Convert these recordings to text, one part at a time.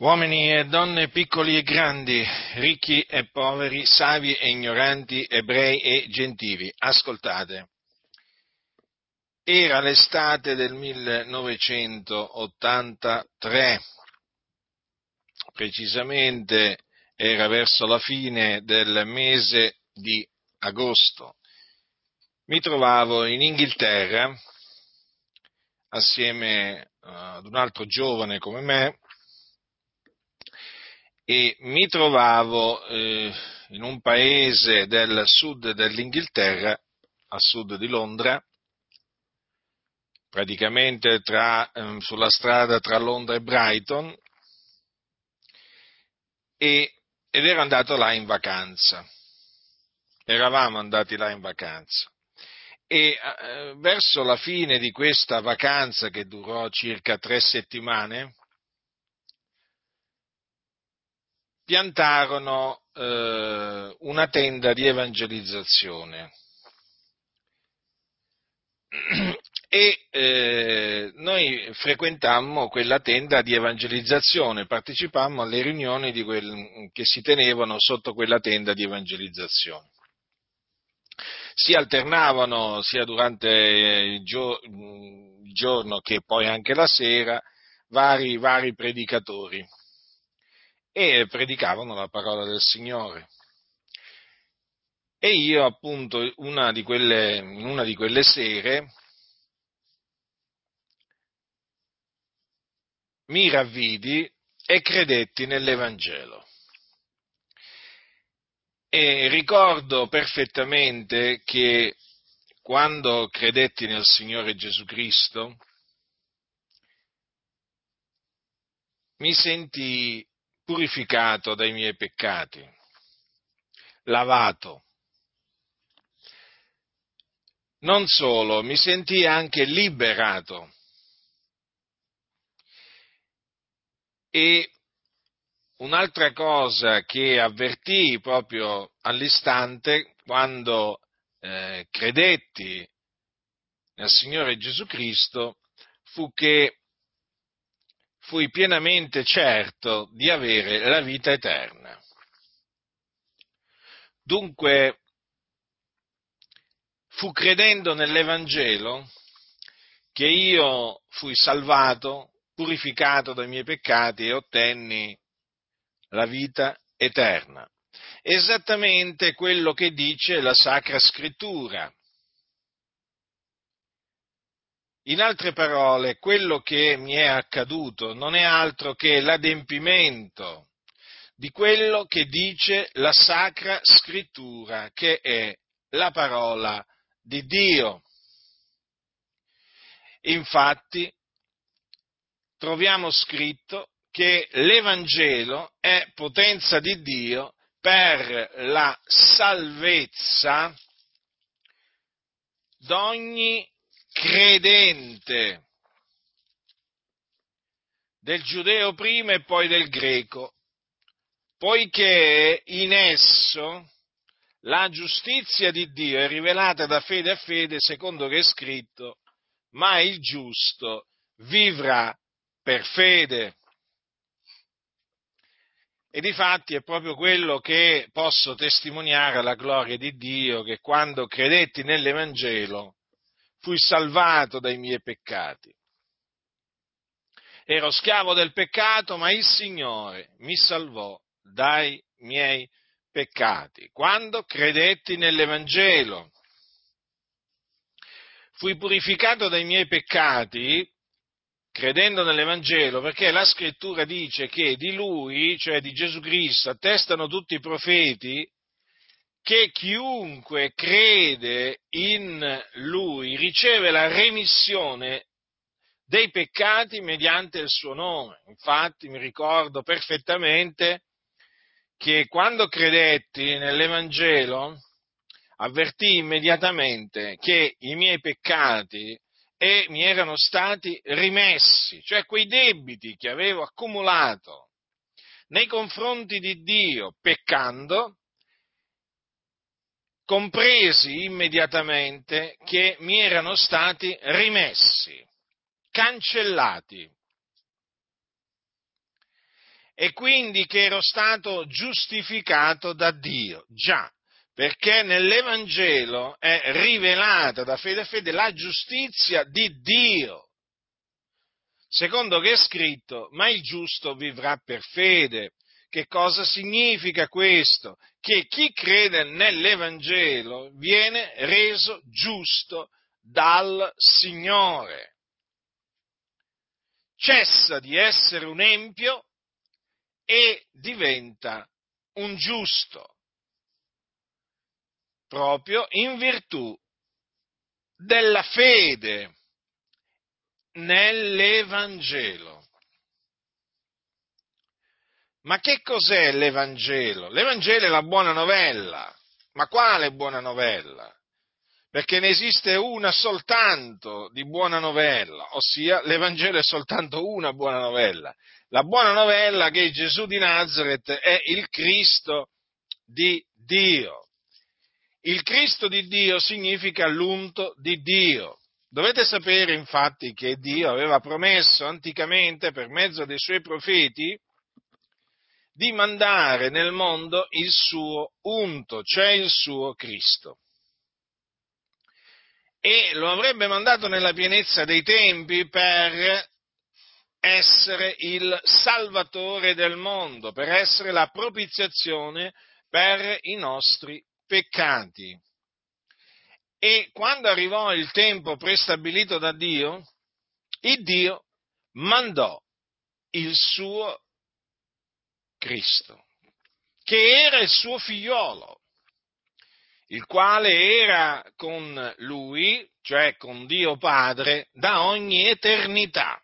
Uomini e donne piccoli e grandi, ricchi e poveri, savi e ignoranti, ebrei e gentili, ascoltate. Era l'estate del 1983, precisamente era verso la fine del mese di agosto. Mi trovavo in Inghilterra assieme ad un altro giovane come me e mi trovavo eh, in un paese del sud dell'Inghilterra, a sud di Londra, praticamente tra, eh, sulla strada tra Londra e Brighton, e, ed ero andato là in vacanza. Eravamo andati là in vacanza. E eh, verso la fine di questa vacanza, che durò circa tre settimane, piantarono eh, una tenda di evangelizzazione e eh, noi frequentammo quella tenda di evangelizzazione, partecipammo alle riunioni quel, che si tenevano sotto quella tenda di evangelizzazione. Si alternavano sia durante il, gio- il giorno che poi anche la sera vari, vari predicatori e predicavano la parola del Signore. E io appunto una di quelle, una di quelle sere mi ravvidi e credetti nell'Evangelo. E ricordo perfettamente che quando credetti nel Signore Gesù Cristo, mi senti purificato dai miei peccati, lavato. Non solo, mi sentii anche liberato. E un'altra cosa che avvertii proprio all'istante, quando eh, credetti nel Signore Gesù Cristo, fu che fui pienamente certo di avere la vita eterna. Dunque, fu credendo nell'Evangelo che io fui salvato, purificato dai miei peccati e ottenni la vita eterna. Esattamente quello che dice la Sacra Scrittura. In altre parole, quello che mi è accaduto non è altro che l'adempimento di quello che dice la Sacra Scrittura, che è la parola di Dio. Infatti, troviamo scritto che l'Evangelo è potenza di Dio per la salvezza d'ogni credente, del giudeo prima e poi del greco, poiché in esso la giustizia di Dio è rivelata da fede a fede, secondo che è scritto, ma il giusto vivrà per fede. E difatti è proprio quello che posso testimoniare alla gloria di Dio, che quando credetti nell'Evangelo fui salvato dai miei peccati. Ero schiavo del peccato, ma il Signore mi salvò dai miei peccati. Quando credetti nell'Evangelo, fui purificato dai miei peccati credendo nell'Evangelo, perché la scrittura dice che di lui, cioè di Gesù Cristo, attestano tutti i profeti che chiunque crede in lui riceve la remissione dei peccati mediante il suo nome. Infatti mi ricordo perfettamente che quando credetti nell'Evangelo avvertì immediatamente che i miei peccati e mi erano stati rimessi, cioè quei debiti che avevo accumulato nei confronti di Dio peccando, compresi immediatamente che mi erano stati rimessi, cancellati. e quindi che ero stato giustificato da Dio. Già, perché nell'Evangelo è rivelata da fede a fede la giustizia di Dio. Secondo che è scritto, ma il giusto vivrà per fede. Che cosa significa questo? Che chi crede nell'Evangelo viene reso giusto dal Signore. Cessa di essere un empio e diventa un giusto, proprio in virtù della fede nell'Evangelo. Ma che cos'è l'Evangelo? L'Evangelo è la buona novella. Ma quale buona novella? Perché ne esiste una soltanto di buona novella, ossia l'Evangelo è soltanto una buona novella. La buona novella che Gesù di Nazareth è il Cristo di Dio. Il Cristo di Dio significa l'unto di Dio. Dovete sapere infatti che Dio aveva promesso anticamente per mezzo dei suoi profeti di mandare nel mondo il suo unto, cioè il suo Cristo. E lo avrebbe mandato nella pienezza dei tempi per essere il salvatore del mondo, per essere la propiziazione per i nostri peccati. E quando arrivò il tempo prestabilito da Dio, il Dio mandò il suo Cristo, che era il suo figliolo, il quale era con lui, cioè con Dio Padre, da ogni eternità.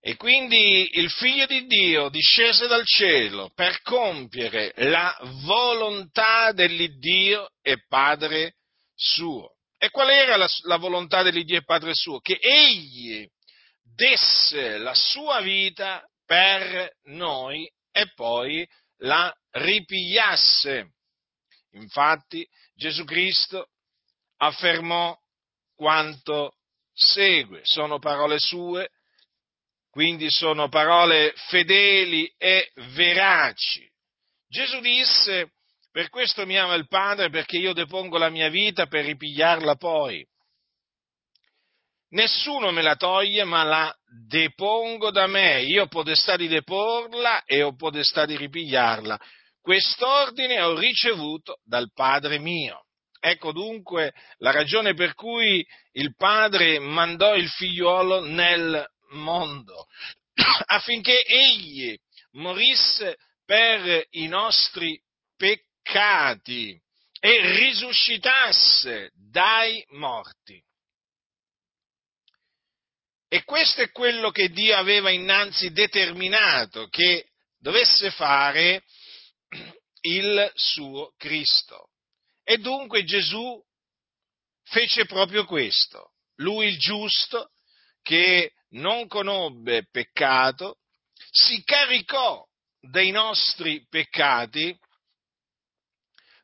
E quindi il figlio di Dio discese dal cielo per compiere la volontà dell'Iddio e Padre suo. E qual era la, la volontà dell'Iddio e Padre suo? Che egli desse la sua vita per noi e poi la ripigliasse. Infatti Gesù Cristo affermò quanto segue, sono parole sue, quindi sono parole fedeli e veraci. Gesù disse, per questo mi ama il Padre, perché io depongo la mia vita per ripigliarla poi. Nessuno me la toglie, ma la depongo da me. Io ho potestà di deporla e ho potestà di ripigliarla. Quest'ordine ho ricevuto dal Padre mio. Ecco dunque la ragione per cui il Padre mandò il figliuolo nel mondo, affinché egli morisse per i nostri peccati e risuscitasse dai morti. E questo è quello che Dio aveva innanzi determinato che dovesse fare il suo Cristo. E dunque Gesù fece proprio questo. Lui il giusto che non conobbe peccato, si caricò dei nostri peccati,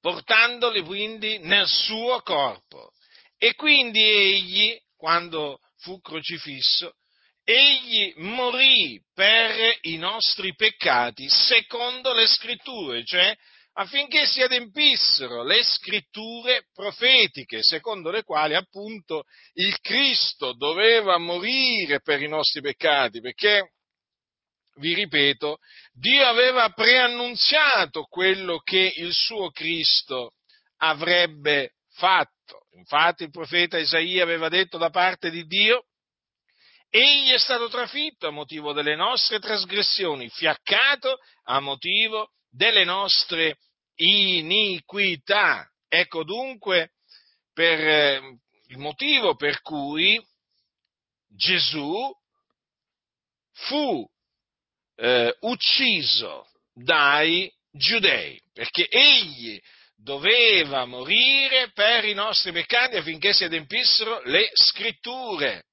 portandoli quindi nel suo corpo. E quindi egli, quando fu crocifisso, egli morì per i nostri peccati secondo le scritture, cioè affinché si adempissero le scritture profetiche, secondo le quali appunto il Cristo doveva morire per i nostri peccati, perché, vi ripeto, Dio aveva preannunziato quello che il suo Cristo avrebbe fatto. Infatti il profeta Isaia aveva detto da parte di Dio, Egli è stato trafitto a motivo delle nostre trasgressioni, fiaccato a motivo delle nostre iniquità. Ecco dunque per, eh, il motivo per cui Gesù fu eh, ucciso dai giudei, perché egli doveva morire per i nostri peccati affinché si adempissero le scritture.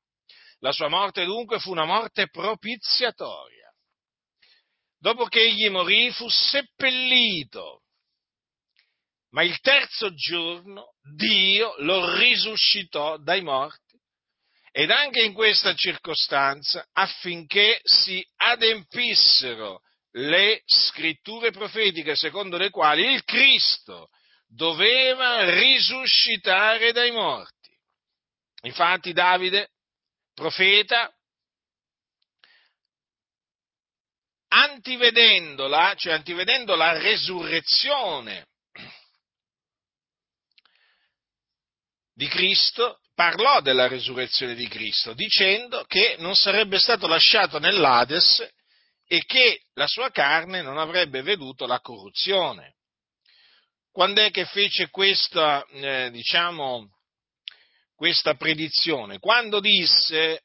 La sua morte dunque fu una morte propiziatoria. Dopo che egli morì fu seppellito ma il terzo giorno Dio lo risuscitò dai morti ed anche in questa circostanza affinché si adempissero le scritture profetiche secondo le quali il Cristo doveva risuscitare dai morti. Infatti Davide, profeta, antivedendola, cioè antivedendo la resurrezione di Cristo, parlò della resurrezione di Cristo, dicendo che non sarebbe stato lasciato nell'Ades e che la sua carne non avrebbe veduto la corruzione. Quando è che fece questa, eh, diciamo, questa predizione? Quando disse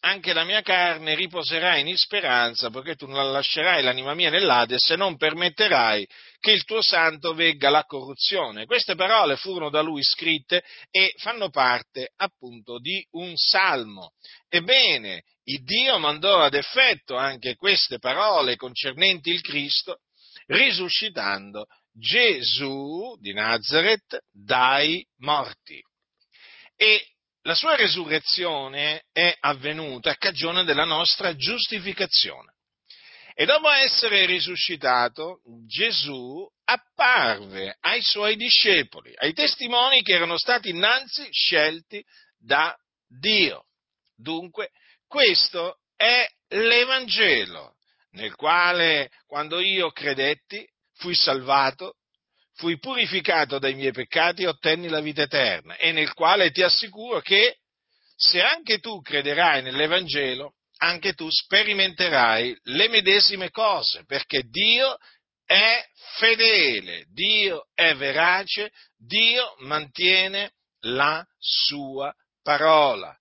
anche la mia carne riposerà in speranza, perché tu non lascerai l'anima mia nell'Ades e non permetterai che il tuo santo vegga la corruzione. Queste parole furono da lui scritte e fanno parte appunto di un salmo. Ebbene, il Dio mandò ad effetto anche queste parole concernenti il Cristo, risuscitando Gesù di Nazareth dai morti. E la sua resurrezione è avvenuta a cagione della nostra giustificazione. E dopo essere risuscitato, Gesù apparve ai suoi discepoli, ai testimoni che erano stati innanzi scelti da Dio. Dunque, questo è l'Evangelo, nel quale, quando io credetti, fui salvato fui purificato dai miei peccati e ottenni la vita eterna, e nel quale ti assicuro che se anche tu crederai nell'Evangelo, anche tu sperimenterai le medesime cose, perché Dio è fedele, Dio è verace, Dio mantiene la sua parola.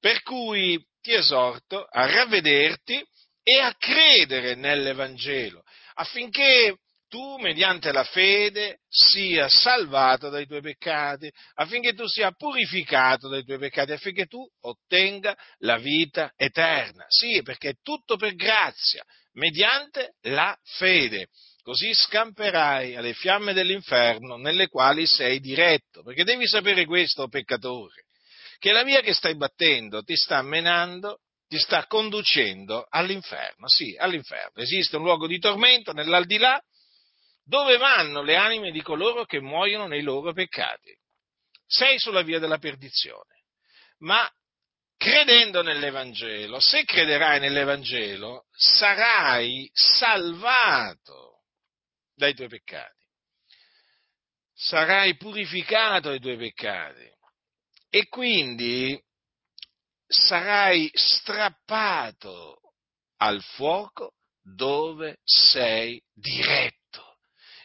Per cui ti esorto a ravvederti e a credere nell'Evangelo, affinché tu mediante la fede sia salvato dai tuoi peccati, affinché tu sia purificato dai tuoi peccati, affinché tu ottenga la vita eterna. Sì, perché è tutto per grazia, mediante la fede. Così scamperai alle fiamme dell'inferno nelle quali sei diretto. Perché devi sapere questo, peccatore, che la via che stai battendo ti sta menando ti sta conducendo all'inferno, sì, all'inferno. Esiste un luogo di tormento nell'aldilà dove vanno le anime di coloro che muoiono nei loro peccati. Sei sulla via della perdizione, ma credendo nell'Evangelo, se crederai nell'Evangelo, sarai salvato dai tuoi peccati, sarai purificato dai tuoi peccati e quindi sarai strappato al fuoco dove sei diretto.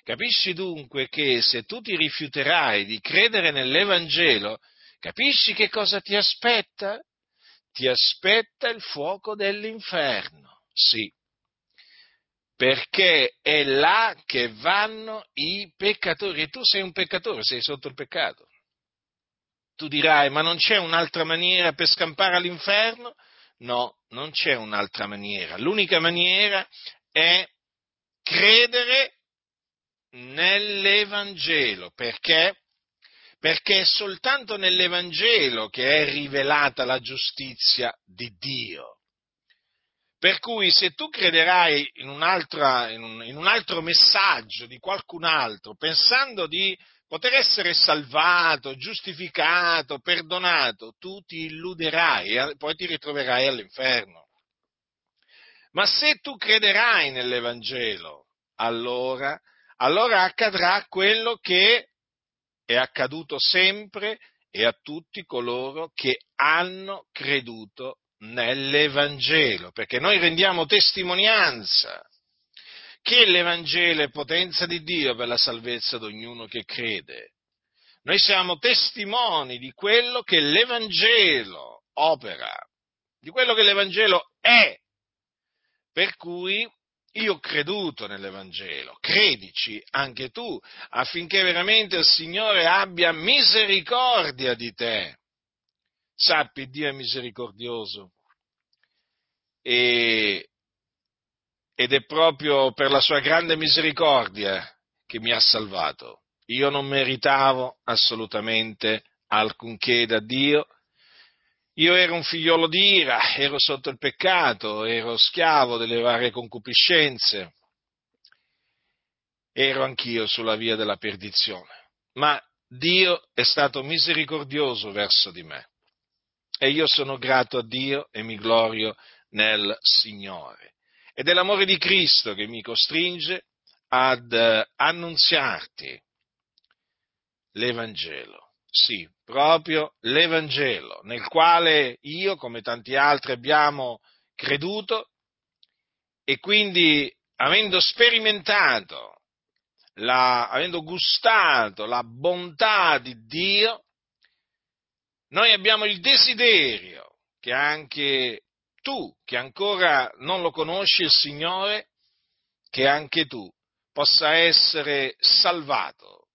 Capisci dunque che se tu ti rifiuterai di credere nell'Evangelo, capisci che cosa ti aspetta? Ti aspetta il fuoco dell'inferno, sì, perché è là che vanno i peccatori e tu sei un peccatore, sei sotto il peccato. Tu dirai, ma non c'è un'altra maniera per scampare all'inferno? No, non c'è un'altra maniera. L'unica maniera è credere nell'Evangelo. Perché? Perché è soltanto nell'Evangelo che è rivelata la giustizia di Dio. Per cui se tu crederai in, in, un, in un altro messaggio di qualcun altro, pensando di poter essere salvato, giustificato, perdonato, tu ti illuderai e poi ti ritroverai all'inferno. Ma se tu crederai nell'Evangelo, allora allora accadrà quello che è accaduto sempre e a tutti coloro che hanno creduto nell'Evangelo, perché noi rendiamo testimonianza che l'Evangelo è potenza di Dio per la salvezza di ognuno che crede. Noi siamo testimoni di quello che l'Evangelo opera, di quello che l'Evangelo è, per cui io ho creduto nell'Evangelo, credici anche tu, affinché veramente il Signore abbia misericordia di te. Sappi, Dio è misericordioso e, ed è proprio per la sua grande misericordia che mi ha salvato. Io non meritavo assolutamente alcunché da Dio, io ero un figliolo d'ira, ero sotto il peccato, ero schiavo delle varie concupiscenze, ero anch'io sulla via della perdizione. Ma Dio è stato misericordioso verso di me e io sono grato a Dio e mi glorio nel Signore. Ed è l'amore di Cristo che mi costringe ad annunziarti l'Evangelo. Sì, proprio l'Evangelo, nel quale io, come tanti altri, abbiamo creduto e quindi avendo sperimentato, la, avendo gustato la bontà di Dio, noi abbiamo il desiderio che anche tu, che ancora non lo conosci il Signore, che anche tu possa essere salvato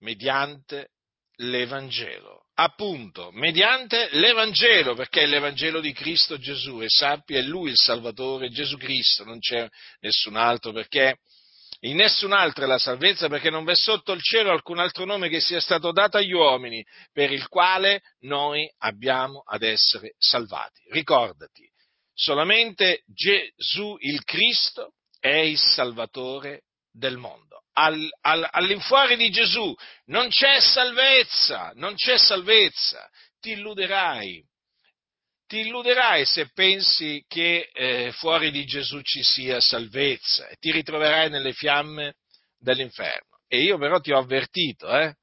mediante l'Evangelo. Appunto, mediante l'Evangelo, perché è l'Evangelo di Cristo Gesù e sappi è Lui il Salvatore, Gesù Cristo, non c'è nessun altro, perché in nessun altro è la salvezza, perché non v'è sotto il cielo alcun altro nome che sia stato dato agli uomini, per il quale noi abbiamo ad essere salvati. Ricordati, solamente Gesù il Cristo è il Salvatore del mondo. Al, al, all'infuori di Gesù non c'è salvezza, non c'è salvezza, ti illuderai. Ti illuderai se pensi che eh, fuori di Gesù ci sia salvezza e ti ritroverai nelle fiamme dell'inferno. E io però ti ho avvertito, eh?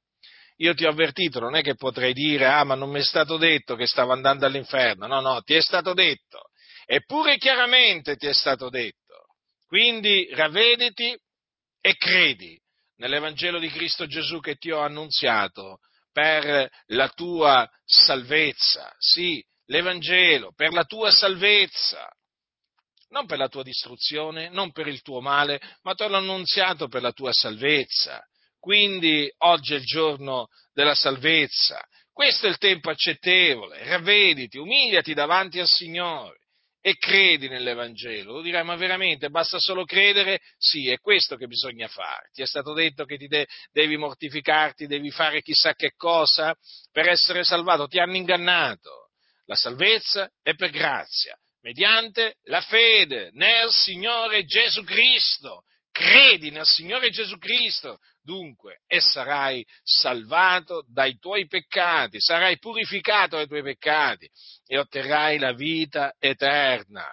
Io ti ho avvertito, non è che potrei dire, ah, ma non mi è stato detto che stavo andando all'inferno. No, no, ti è stato detto. Eppure chiaramente ti è stato detto. Quindi ravvediti e credi nell'Evangelo di Cristo Gesù che ti ho annunziato per la tua salvezza. Sì, l'Evangelo per la tua salvezza. Non per la tua distruzione, non per il tuo male, ma te l'ho annunziato per la tua salvezza. Quindi oggi è il giorno della salvezza. Questo è il tempo accettevole. Ravvediti, umiliati davanti al Signore e credi nell'Evangelo. Tu dirai, ma veramente basta solo credere? Sì, è questo che bisogna fare. Ti è stato detto che ti de- devi mortificarti, devi fare chissà che cosa per essere salvato. Ti hanno ingannato. La salvezza è per grazia, mediante la fede nel Signore Gesù Cristo. Credi nel Signore Gesù Cristo, dunque, e sarai salvato dai tuoi peccati, sarai purificato dai tuoi peccati e otterrai la vita eterna.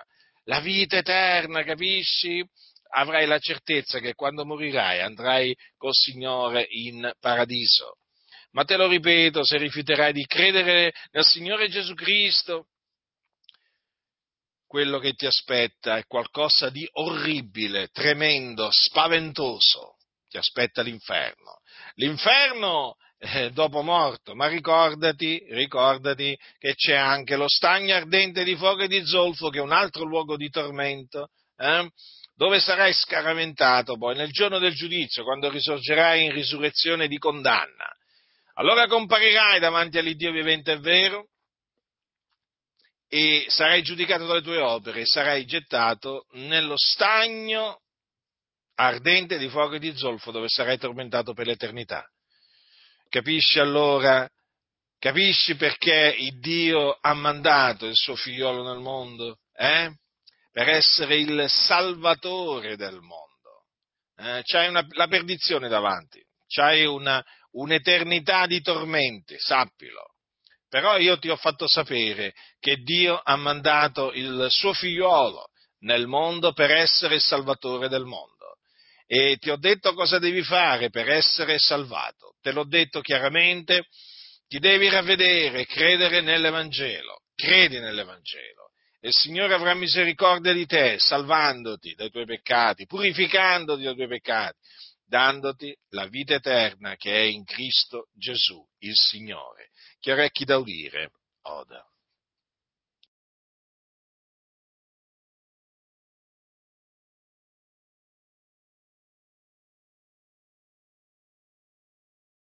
La vita eterna, capisci? Avrai la certezza che quando morirai andrai col Signore in paradiso. Ma te lo ripeto, se rifiuterai di credere nel Signore Gesù Cristo, quello che ti aspetta è qualcosa di orribile, tremendo, spaventoso. Ti aspetta l'inferno. L'inferno eh, dopo morto, ma ricordati, ricordati che c'è anche lo stagno ardente di fuoco e di zolfo, che è un altro luogo di tormento, eh, dove sarai scaraventato poi nel giorno del giudizio, quando risorgerai in risurrezione di condanna. Allora comparirai davanti all'Iddio vivente e vero, e sarai giudicato dalle tue opere e sarai gettato nello stagno ardente di fuoco e di zolfo dove sarai tormentato per l'eternità. Capisci allora? Capisci perché il Dio ha mandato il suo figliolo nel mondo? Eh? Per essere il salvatore del mondo. Eh? C'hai una, la perdizione davanti, c'hai una, un'eternità di tormenti, sappilo. Però io ti ho fatto sapere che Dio ha mandato il suo figliuolo nel mondo per essere il salvatore del mondo. E ti ho detto cosa devi fare per essere salvato. Te l'ho detto chiaramente, ti devi ravvedere, credere nell'Evangelo. Credi nell'Evangelo. E il Signore avrà misericordia di te, salvandoti dai tuoi peccati, purificandoti dai tuoi peccati, dandoti la vita eterna che è in Cristo Gesù, il Signore. Chi ha orecchi da udire, oda.